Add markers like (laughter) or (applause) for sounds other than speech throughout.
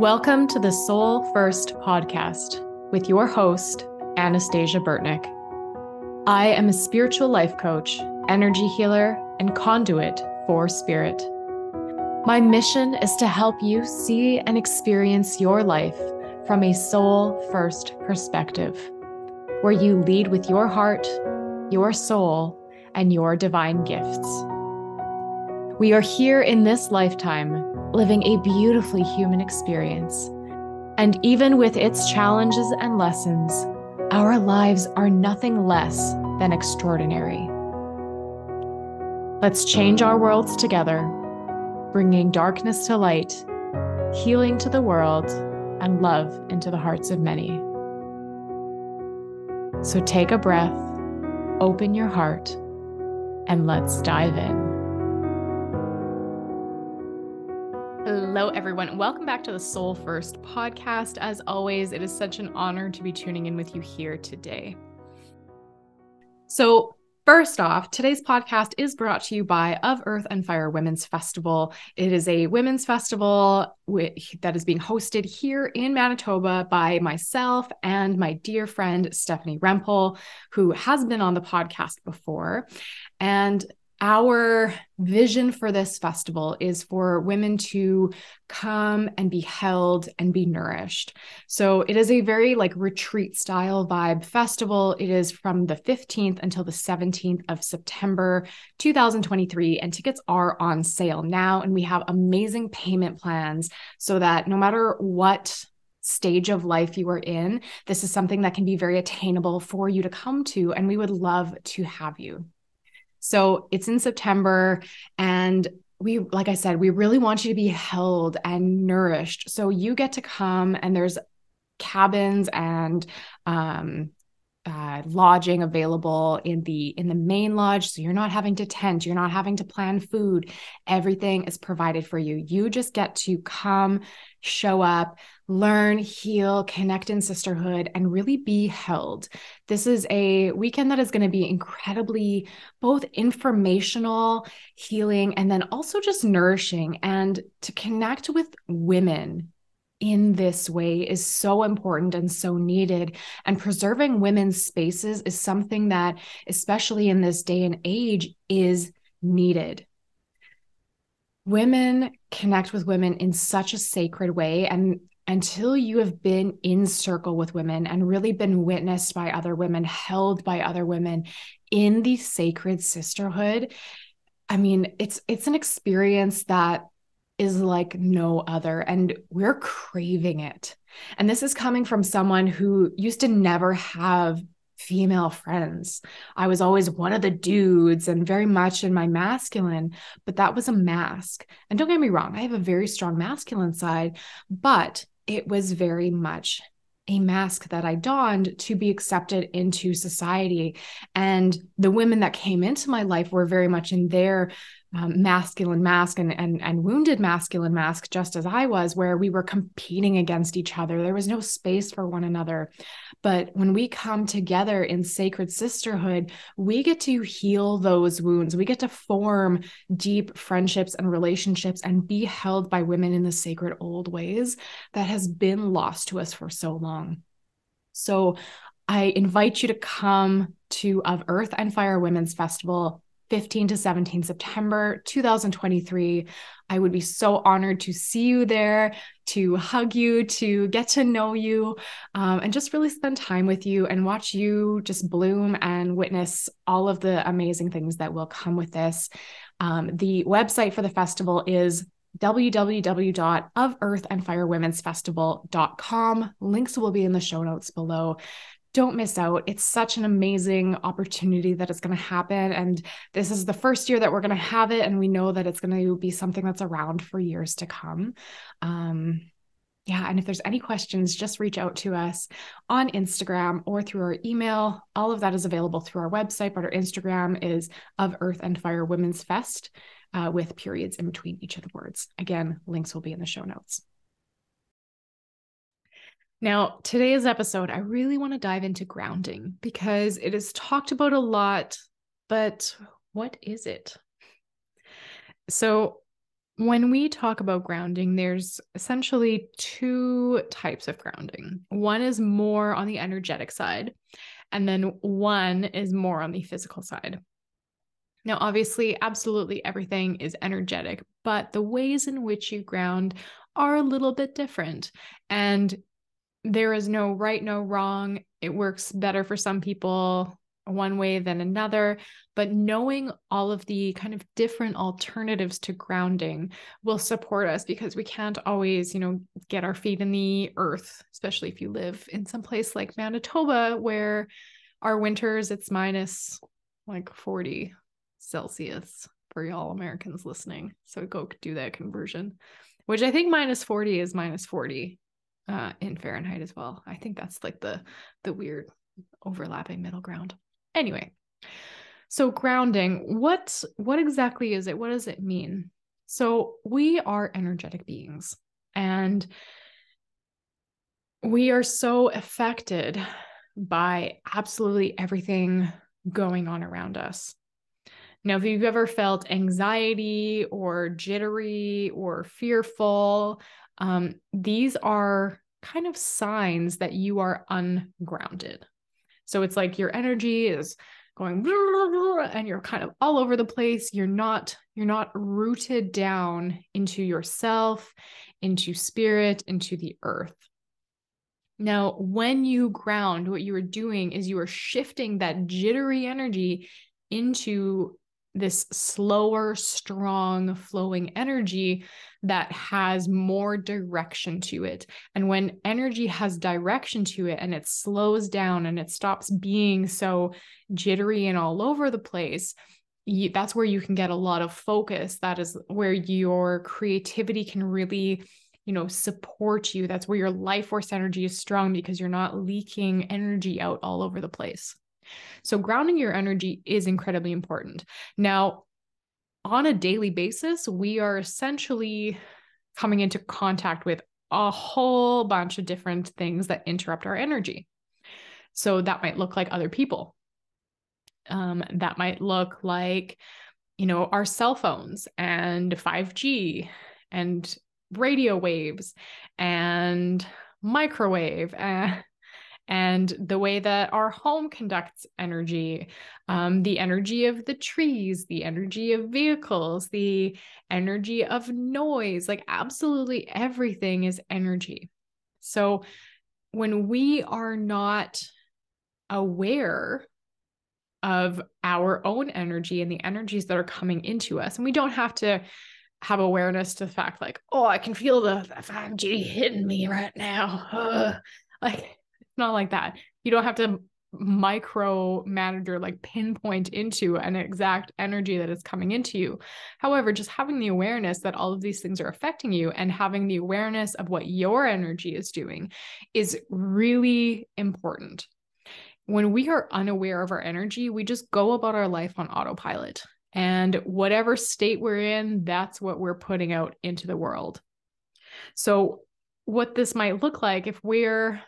Welcome to the Soul First podcast with your host, Anastasia Burtnick. I am a spiritual life coach, energy healer, and conduit for spirit. My mission is to help you see and experience your life from a soul first perspective, where you lead with your heart, your soul, and your divine gifts. We are here in this lifetime living a beautifully human experience. And even with its challenges and lessons, our lives are nothing less than extraordinary. Let's change our worlds together, bringing darkness to light, healing to the world, and love into the hearts of many. So take a breath, open your heart, and let's dive in. Hello, everyone. Welcome back to the Soul First podcast. As always, it is such an honor to be tuning in with you here today. So, First off, today's podcast is brought to you by Of Earth and Fire Women's Festival. It is a women's festival that is being hosted here in Manitoba by myself and my dear friend Stephanie Rempel, who has been on the podcast before. And our vision for this festival is for women to come and be held and be nourished. So it is a very like retreat style vibe festival. It is from the 15th until the 17th of September 2023 and tickets are on sale now and we have amazing payment plans so that no matter what stage of life you are in, this is something that can be very attainable for you to come to and we would love to have you. So it's in September and we like I said, we really want you to be held and nourished. So you get to come and there's cabins and um uh, lodging available in the in the main lodge. So you're not having to tent you're not having to plan food. Everything is provided for you. You just get to come show up learn heal connect in sisterhood and really be held this is a weekend that is going to be incredibly both informational healing and then also just nourishing and to connect with women in this way is so important and so needed. And preserving women's spaces is something that, especially in this day and age, is needed. Women connect with women in such a sacred way. And until you have been in circle with women and really been witnessed by other women, held by other women in the sacred sisterhood, I mean, it's it's an experience that is like no other. And we're craving it. And this is coming from someone who used to never have female friends. I was always one of the dudes and very much in my masculine, but that was a mask. And don't get me wrong, I have a very strong masculine side, but it was very much a mask that I donned to be accepted into society. And the women that came into my life were very much in their um, masculine mask and, and and wounded masculine mask just as i was where we were competing against each other. There was no space for one another. But when we come together in sacred sisterhood we get to heal those wounds. We get to form deep friendships and relationships and be held by women in the sacred old ways that has been lost to us for so long. So i invite you to come to of earth and fire women's festival 15 to 17 September 2023. I would be so honored to see you there, to hug you, to get to know you, um, and just really spend time with you and watch you just bloom and witness all of the amazing things that will come with this. Um, the website for the festival is www.ofearthandfirewomensfestival.com. Links will be in the show notes below don't miss out. It's such an amazing opportunity that is going to happen. And this is the first year that we're going to have it. And we know that it's going to be something that's around for years to come. Um, yeah. And if there's any questions, just reach out to us on Instagram or through our email. All of that is available through our website, but our Instagram is of Earth and Fire Women's Fest uh, with periods in between each of the words. Again, links will be in the show notes. Now, today's episode, I really want to dive into grounding because it is talked about a lot, but what is it? So, when we talk about grounding, there's essentially two types of grounding. One is more on the energetic side, and then one is more on the physical side. Now, obviously, absolutely everything is energetic, but the ways in which you ground are a little bit different. And there is no right, no wrong. It works better for some people one way than another. But knowing all of the kind of different alternatives to grounding will support us because we can't always, you know, get our feet in the earth, especially if you live in some place like Manitoba where our winters it's minus like 40 Celsius for y'all Americans listening. So go do that conversion, which I think minus 40 is minus 40 uh, in Fahrenheit as well. I think that's like the the weird overlapping middle ground. Anyway, so grounding, what what exactly is it? What does it mean? So we are energetic beings and we are so affected by absolutely everything going on around us. Now, if you've ever felt anxiety or jittery or fearful, um, these are kind of signs that you are ungrounded. So it's like your energy is going (laughs) and you're kind of all over the place. You're not you're not rooted down into yourself, into spirit, into the earth. Now, when you ground, what you are doing is you are shifting that jittery energy into this slower, strong, flowing energy that has more direction to it. And when energy has direction to it and it slows down and it stops being so jittery and all over the place, you, that's where you can get a lot of focus. That is where your creativity can really you know support you that's where your life force energy is strong because you're not leaking energy out all over the place so, grounding your energy is incredibly important. Now, on a daily basis, we are essentially coming into contact with a whole bunch of different things that interrupt our energy. So, that might look like other people. Um, that might look like, you know, our cell phones and 5G and radio waves and microwave and and the way that our home conducts energy, um, the energy of the trees, the energy of vehicles, the energy of noise like absolutely everything is energy. So when we are not aware of our own energy and the energies that are coming into us, and we don't have to have awareness to the fact like, oh, I can feel the, the 5G hitting me right now. Ugh. Like not like that. You don't have to micro manager like pinpoint into an exact energy that is coming into you. However, just having the awareness that all of these things are affecting you and having the awareness of what your energy is doing is really important. When we are unaware of our energy, we just go about our life on autopilot. And whatever state we're in, that's what we're putting out into the world. So, what this might look like if we're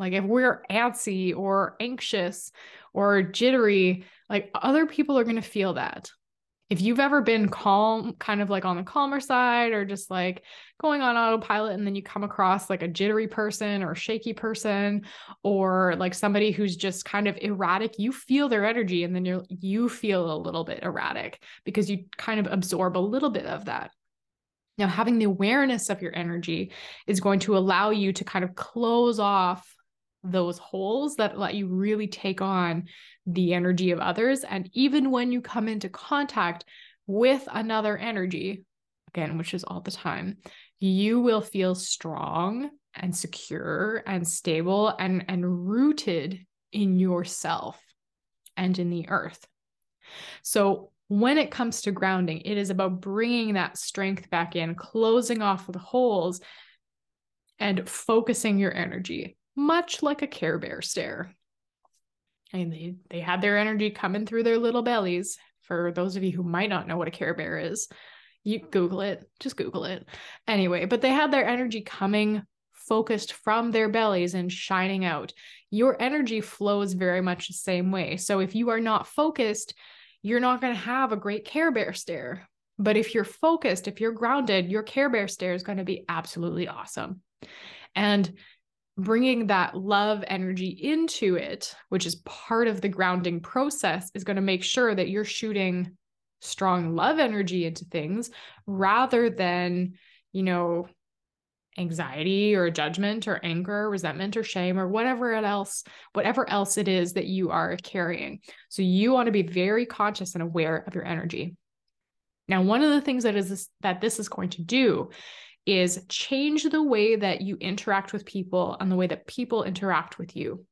like if we're antsy or anxious or jittery, like other people are going to feel that. If you've ever been calm, kind of like on the calmer side or just like going on autopilot, and then you come across like a jittery person or shaky person or like somebody who's just kind of erratic, you feel their energy and then you you feel a little bit erratic because you kind of absorb a little bit of that. Now, having the awareness of your energy is going to allow you to kind of close off those holes that let you really take on the energy of others. And even when you come into contact with another energy, again, which is all the time, you will feel strong and secure and stable and, and rooted in yourself and in the earth. So, when it comes to grounding, it is about bringing that strength back in, closing off the holes, and focusing your energy much like a Care Bear stare. And they, they had their energy coming through their little bellies. For those of you who might not know what a Care Bear is, you Google it, just Google it. Anyway, but they had their energy coming focused from their bellies and shining out. Your energy flows very much the same way. So if you are not focused, you're not going to have a great Care Bear stare But if you're focused, if you're grounded, your Care Bear stare is going to be absolutely awesome. And bringing that love energy into it, which is part of the grounding process, is going to make sure that you're shooting strong love energy into things rather than, you know, anxiety or judgment or anger, or resentment or shame or whatever else, whatever else it is that you are carrying. So you want to be very conscious and aware of your energy. Now, one of the things that is this, that this is going to do is change the way that you interact with people and the way that people interact with you.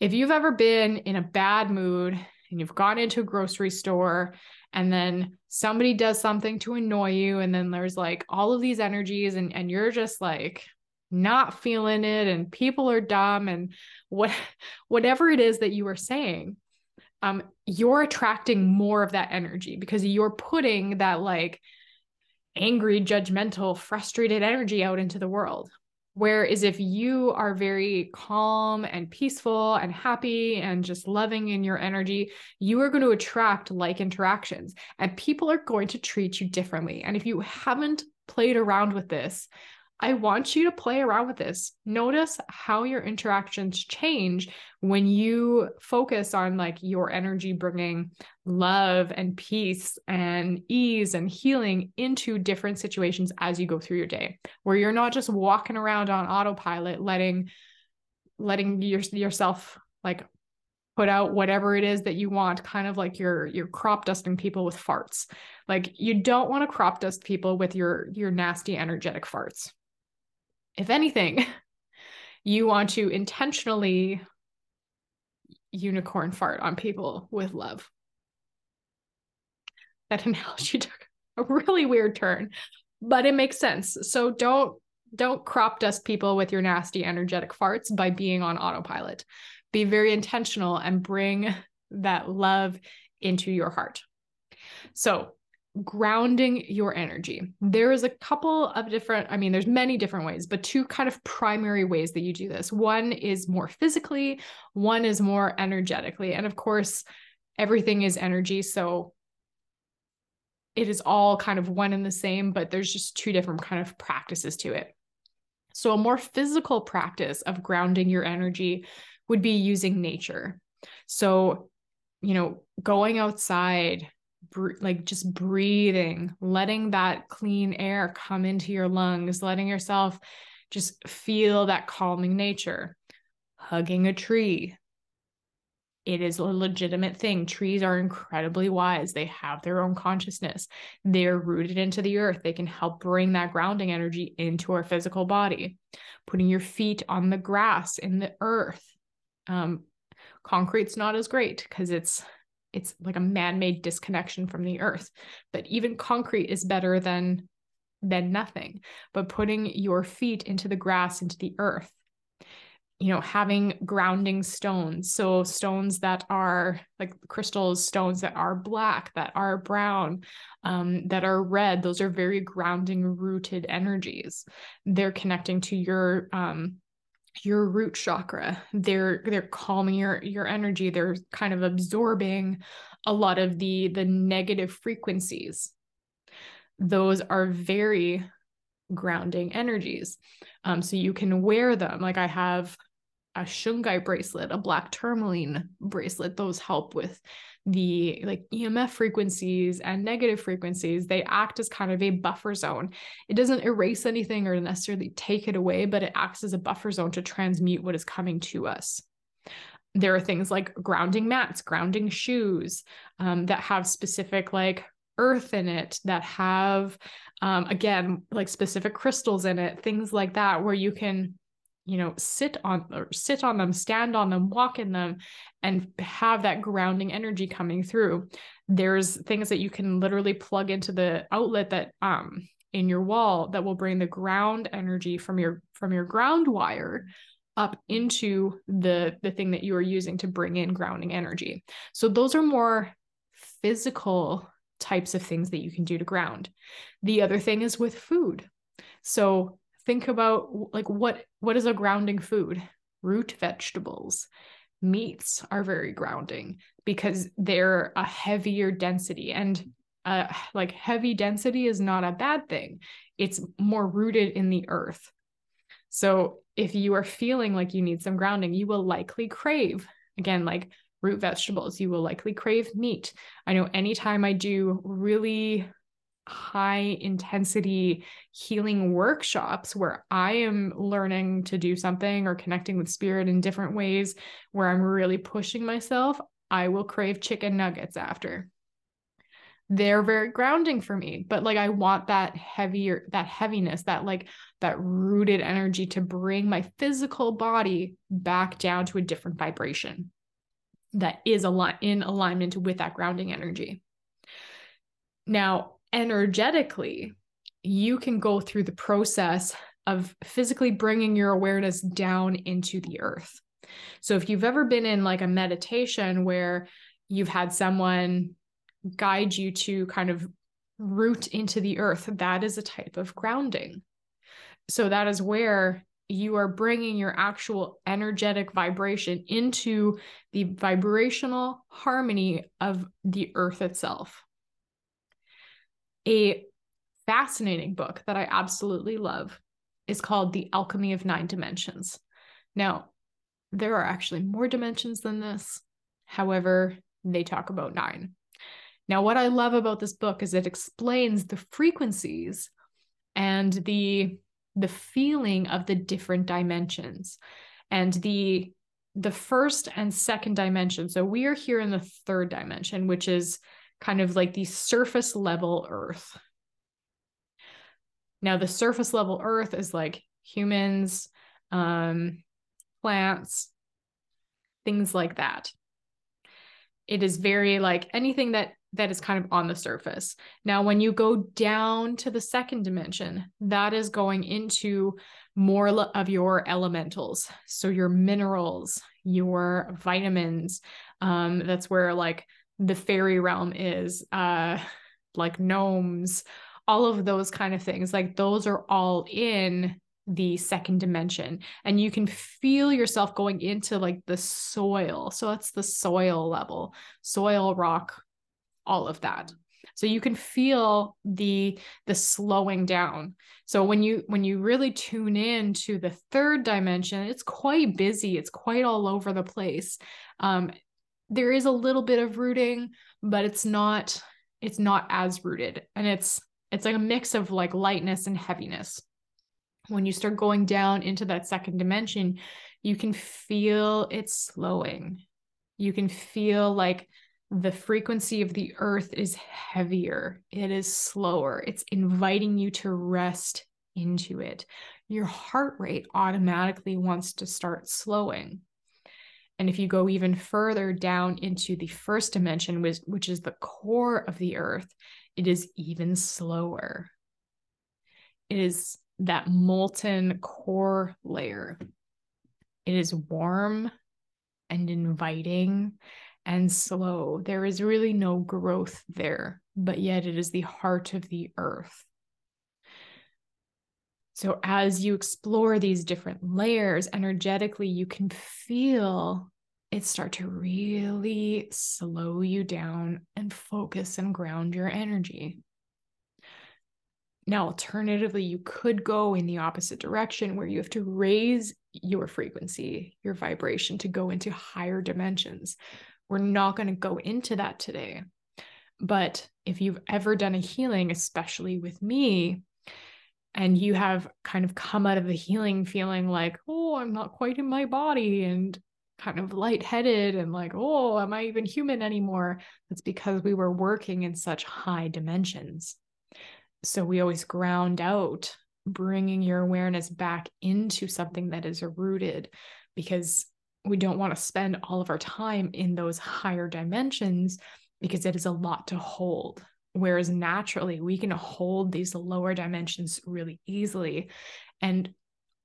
If you've ever been in a bad mood and you've gone into a grocery store and then somebody does something to annoy you and then there's like all of these energies and and you're just like not feeling it and people are dumb and what (laughs) whatever it is that you are saying um you're attracting more of that energy because you're putting that like angry judgmental frustrated energy out into the world Whereas if you are very calm and peaceful and happy and just loving in your energy, you are going to attract like interactions and people are going to treat you differently. And if you haven't played around with this, I want you to play around with this. Notice how your interactions change when you focus on like your energy bringing love and peace and ease and healing into different situations as you go through your day, where you're not just walking around on autopilot, letting letting your, yourself like put out whatever it is that you want kind of like you're you're crop dusting people with farts like you don't want to crop dust people with your your nasty energetic farts if anything, (laughs) you want to intentionally unicorn fart on people with love. That (laughs) analogy took a really weird turn, but it makes sense. So don't don't crop dust people with your nasty energetic farts by being on autopilot. Be very intentional and bring that love into your heart. So, grounding your energy. There is a couple of different, I mean, there's many different ways, but two kind of primary ways that you do this. One is more physically, one is more energetically. And of course, everything is energy. So it is all kind of one and the same, but there's just two different kind of practices to it. So a more physical practice of grounding your energy would be using nature. So, you know, going outside, like just breathing, letting that clean air come into your lungs, letting yourself just feel that calming nature. Hugging a tree. It is a legitimate thing. Trees are incredibly wise. They have their own consciousness. They're rooted into the earth. They can help bring that grounding energy into our physical body. Putting your feet on the grass in the earth. Um, concrete's not as great because it's it's like a man-made disconnection from the earth. But even concrete is better than than nothing. But putting your feet into the grass into the earth you know having grounding stones. So stones that are like crystals stones that are black that are brown um, that are red those are very grounding rooted energies. They're connecting to your um, your root chakra. They're they're calming your your energy. They're kind of absorbing a lot of the the negative frequencies. Those are very grounding energies. Um so you can wear them. Like i have a shungite bracelet a black tourmaline bracelet those help with the like EMF frequencies and negative frequencies, they act as kind of a buffer zone. It doesn't erase anything or necessarily take it away, but it acts as a buffer zone to transmute what is coming to us. There are things like grounding mats, grounding shoes um, that have specific like earth in it, that have, um, again, like specific crystals in it, things like that, where you can you know sit on or sit on them stand on them walk in them and have that grounding energy coming through. There's things that you can literally plug into the outlet that um in your wall that will bring the ground energy from your from your ground wire up into the the thing that you are using to bring in grounding energy. So those are more physical types of things that you can do to ground. The other thing is with food. So think about like what what is a grounding food root vegetables meats are very grounding because they're a heavier density and uh, like heavy density is not a bad thing. It's more rooted in the earth. So if you are feeling like you need some grounding, you will likely crave, again, like root vegetables, you will likely crave meat. I know anytime I do really high intensity healing workshops where I am learning to do something or connecting with spirit in different ways, where I'm really pushing myself, I will crave chicken nuggets after. They're very grounding for me but like i want that heavier that heaviness that like that rooted energy to bring my physical body back down to a different vibration that is a al- in alignment with that grounding energy. Now energetically you can go through the process of physically bringing your awareness down into the earth so if you've ever been in like a meditation where you've had someone guide you to kind of root into the earth, that is a type of grounding. So that is where you are bringing your actual energetic vibration into the vibrational harmony of the earth itself. A fascinating book that I absolutely love is called The Alchemy of Nine Dimensions. Now, there are actually more dimensions than this. However, they talk about nine. Now, what I love about this book is it explains the frequencies and the the feeling of the different dimensions and the the first and second dimension. So we are here in the third dimension, which is kind of like the surface level earth. Now, the surface level earth is like humans, um, plants, things like that. It is very like anything that that is kind of on the surface. Now, when you go down to the second dimension, that is going into more of your elementals. So, your minerals, your vitamins. Um, that's where like the fairy realm is, uh, like gnomes, all of those kind of things. Like, those are all in the second dimension. And you can feel yourself going into like the soil. So that's the soil level soil rock all of that. So you can feel the the slowing down. So when you when you really tune in to the third dimension it's quite busy. It's quite all over the place. Um there is a little bit of rooting but it's not it's not as rooted. And it's it's like a mix of like lightness and heaviness. When you start going down into that second dimension you can feel it slowing. You can feel like the frequency of the earth is heavier, it is slower, it's inviting you to rest into it. Your heart rate automatically wants to start slowing. And if you go even further down into the first dimension, which, which is the core of the earth, it is even slower. It is that molten core layer. It is warm and inviting and slow. There is really no growth there, but yet it is the heart of the earth. So, as you explore these different layers energetically, you can feel it start to really slow you down and focus and ground your energy. Now, alternatively, you could go in the opposite direction where you have to raise your frequency, your vibration to go into higher dimensions, we're not going to go into that today. But if you've ever done a healing, especially with me, and you have kind of come out of the healing feeling like, oh, I'm not quite in my body and kind of lightheaded and like, oh, am I even human anymore? That's because we were working in such high dimensions. So we always ground out, bringing your awareness back into something that is rooted because we don't want to spend all of our time in those higher dimensions because it is a lot to hold. Whereas naturally, we can hold these lower dimensions really easily. And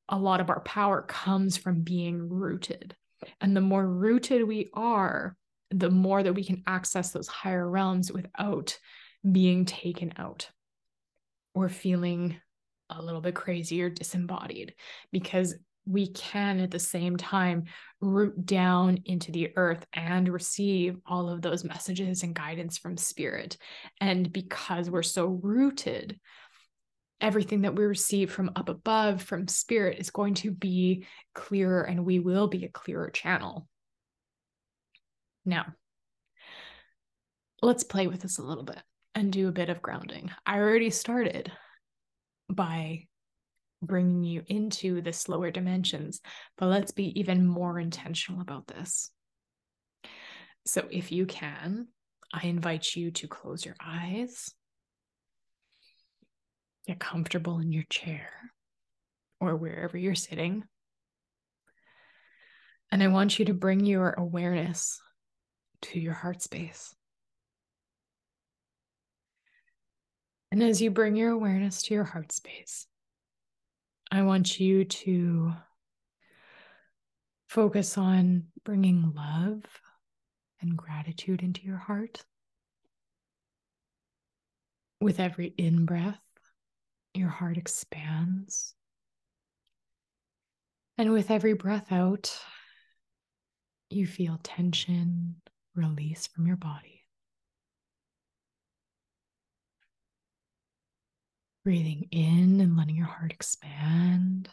a lot of our power comes from being rooted. And the more rooted we are, the more that we can access those higher realms without being taken out or feeling a little bit crazy or disembodied because we can at the same time root down into the earth and receive all of those messages and guidance from spirit. And because we're so rooted, everything that we receive from up above, from spirit, is going to be clearer and we will be a clearer channel. Now, let's play with this a little bit and do a bit of grounding. I already started by bringing you into the slower dimensions, but let's be even more intentional about this. So, if you can, I invite you to close your eyes, get comfortable in your chair or wherever you're sitting. And I want you to bring your awareness to your heart space. And as you bring your awareness to your heart space, I want you to focus on bringing love and gratitude into your heart. With every in breath, your heart expands. And with every breath out, you feel tension release from your body. Breathing in and letting your heart expand,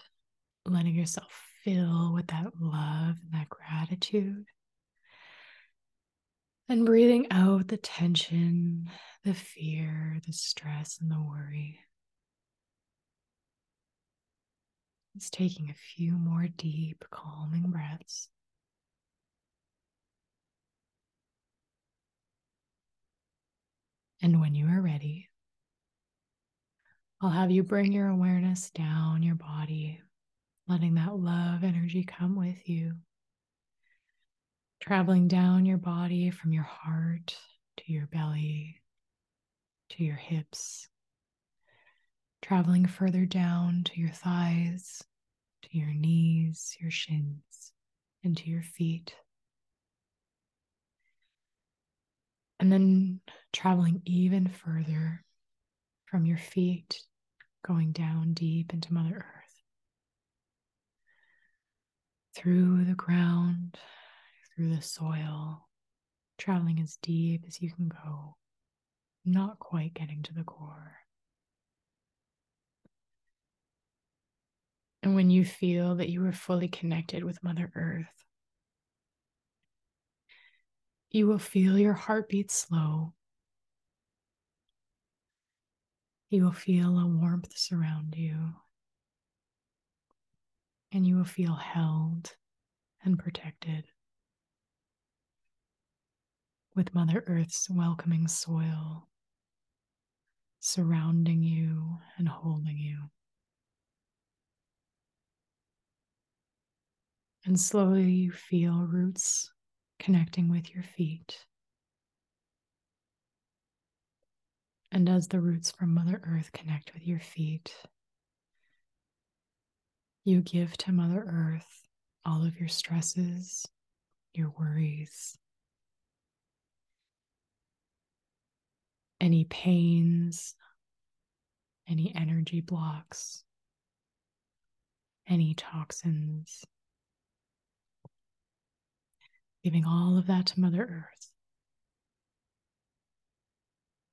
letting yourself fill with that love and that gratitude. And breathing out the tension, the fear, the stress, and the worry. Just taking a few more deep, calming breaths. And when you are ready, I'll have you bring your awareness down your body, letting that love energy come with you, traveling down your body from your heart to your belly to your hips, traveling further down to your thighs, to your knees, your shins, and to your feet. And then traveling even further from your feet, going down deep into Mother Earth, through the ground, through the soil, traveling as deep as you can go, not quite getting to the core. And when you feel that you are fully connected with Mother Earth, you will feel your heartbeat slow. You will feel a warmth surround you. And you will feel held and protected with Mother Earth's welcoming soil surrounding you and holding you. And slowly you feel roots connecting with your feet. And as the roots from Mother Earth connect with your feet, you give to Mother Earth all of your stresses, your worries, any pains, any energy blocks, any toxins giving all of that to Mother Earth.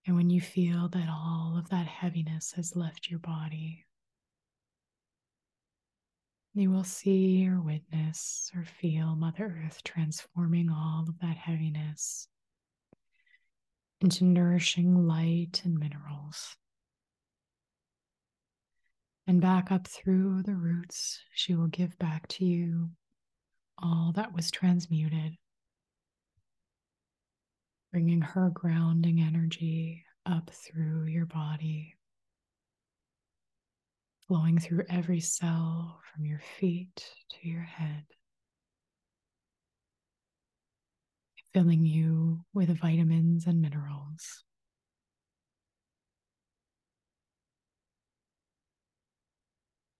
And when you feel that all of that heaviness has left your body, you will see or witness or feel Mother Earth transforming all of that heaviness into nourishing light and minerals. And back up through the roots, she will give back to you all that was transmuted bringing her grounding energy up through your body, flowing through every cell from your feet to your head, filling you with vitamins and minerals.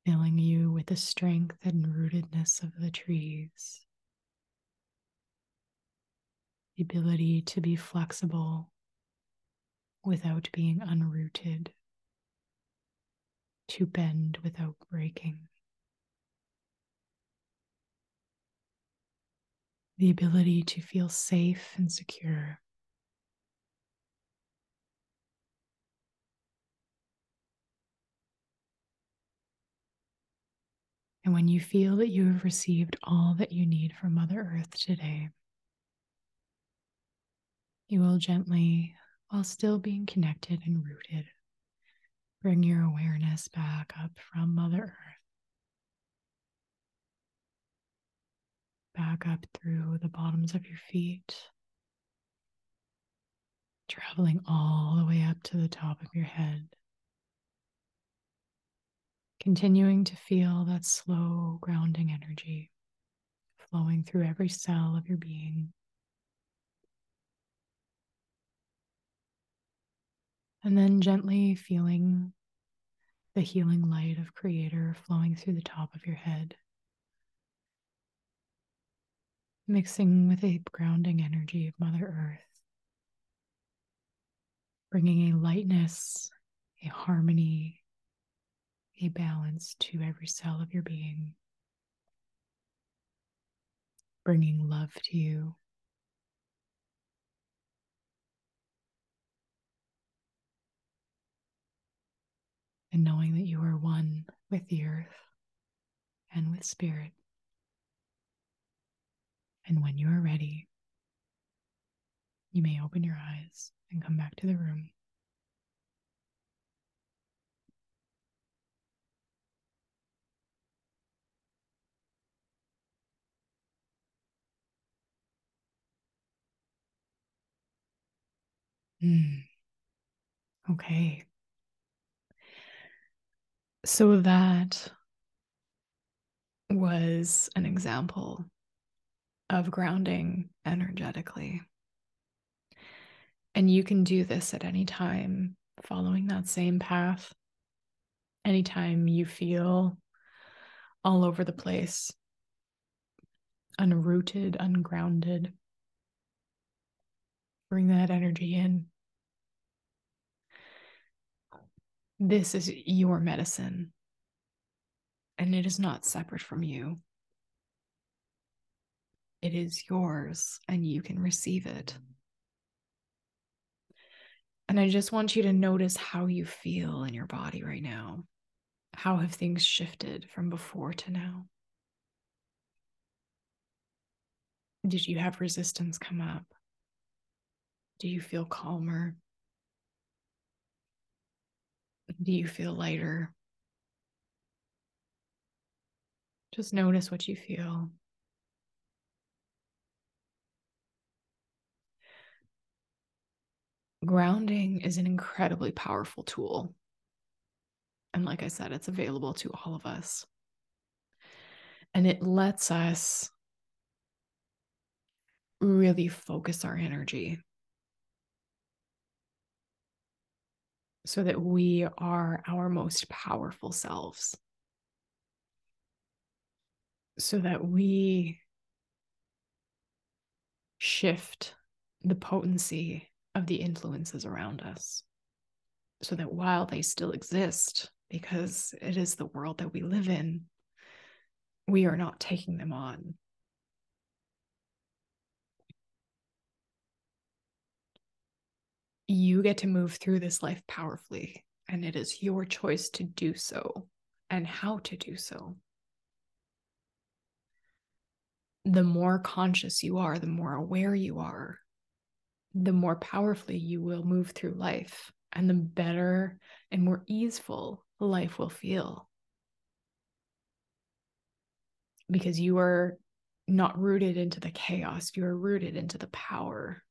Filling you with the strength and rootedness of the trees the ability to be flexible without being unrooted, to bend without breaking. the ability to feel safe and secure. And when you feel that you have received all that you need from Mother Earth today, you will gently, while still being connected and rooted, bring your awareness back up from Mother Earth, back up through the bottoms of your feet, traveling all the way up to the top of your head. Continuing to feel that slow grounding energy flowing through every cell of your being. And then gently feeling the healing light of Creator flowing through the top of your head, mixing with a grounding energy of Mother Earth, bringing a lightness, a harmony, a balance to every cell of your being, bringing love to you. And knowing that you are one with the earth and with spirit. And when you are ready, you may open your eyes and come back to the room. Mm. Okay. So that was an example of grounding energetically. And you can do this at any time following that same path. Anytime you feel all over the place, unrooted, ungrounded, bring that energy in. This is your medicine, and it is not separate from you. It is yours, and you can receive it. And I just want you to notice how you feel in your body right now. How have things shifted from before to now? Did you have resistance come up? Do you feel calmer? Do you feel lighter? Just notice what you feel. Grounding is an incredibly powerful tool. And like I said, it's available to all of us. And it lets us really focus our energy so that we are our most powerful selves, so that we shift the potency of the influences around us, so that while they still exist, because it is the world that we live in, we are not taking them on. You get to move through this life powerfully, and it is your choice to do so and how to do so. The more conscious you are, the more aware you are, the more powerfully you will move through life, and the better and more easeful life will feel. Because you are not rooted into the chaos, you are rooted into the power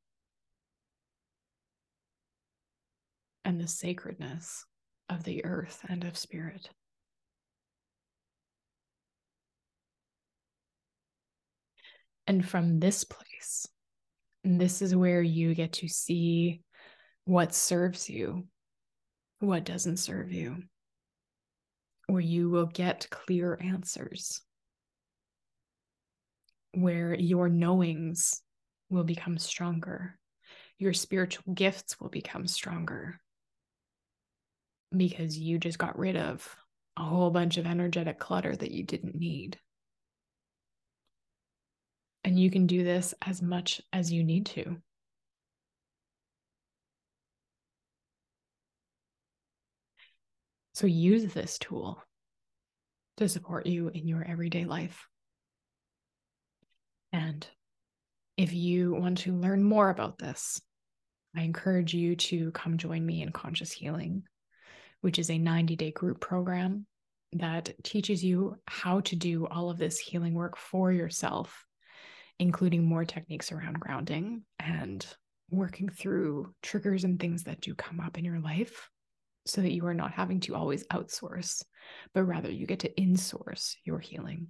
and the sacredness of the earth and of spirit. And from this place, this is where you get to see what serves you, what doesn't serve you, where you will get clear answers, where your knowings will become stronger, your spiritual gifts will become stronger, because you just got rid of a whole bunch of energetic clutter that you didn't need. And you can do this as much as you need to. So use this tool to support you in your everyday life. And if you want to learn more about this, I encourage you to come join me in Conscious Healing, which is a 90 day group program that teaches you how to do all of this healing work for yourself, including more techniques around grounding and working through triggers and things that do come up in your life so that you are not having to always outsource, but rather you get to insource your healing.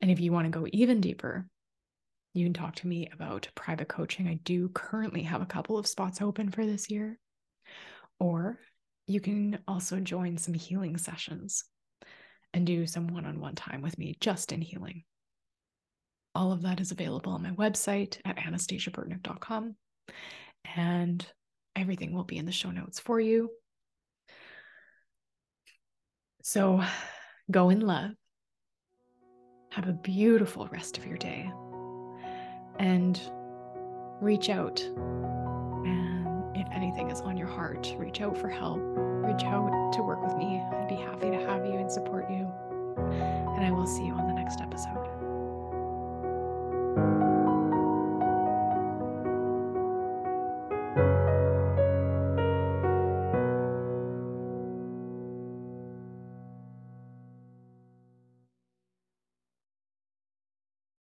And if you want to go even deeper, you can talk to me about private coaching. I do currently have a couple of spots open for this year. Or you can also join some healing sessions and do some one on one time with me just in healing. All of that is available on my website at anastasiaburtnick.com. And everything will be in the show notes for you. So go in love. Have a beautiful rest of your day and reach out anything is on your heart, reach out for help, reach out to work with me. I'd be happy to have you and support you. And I will see you on the next episode.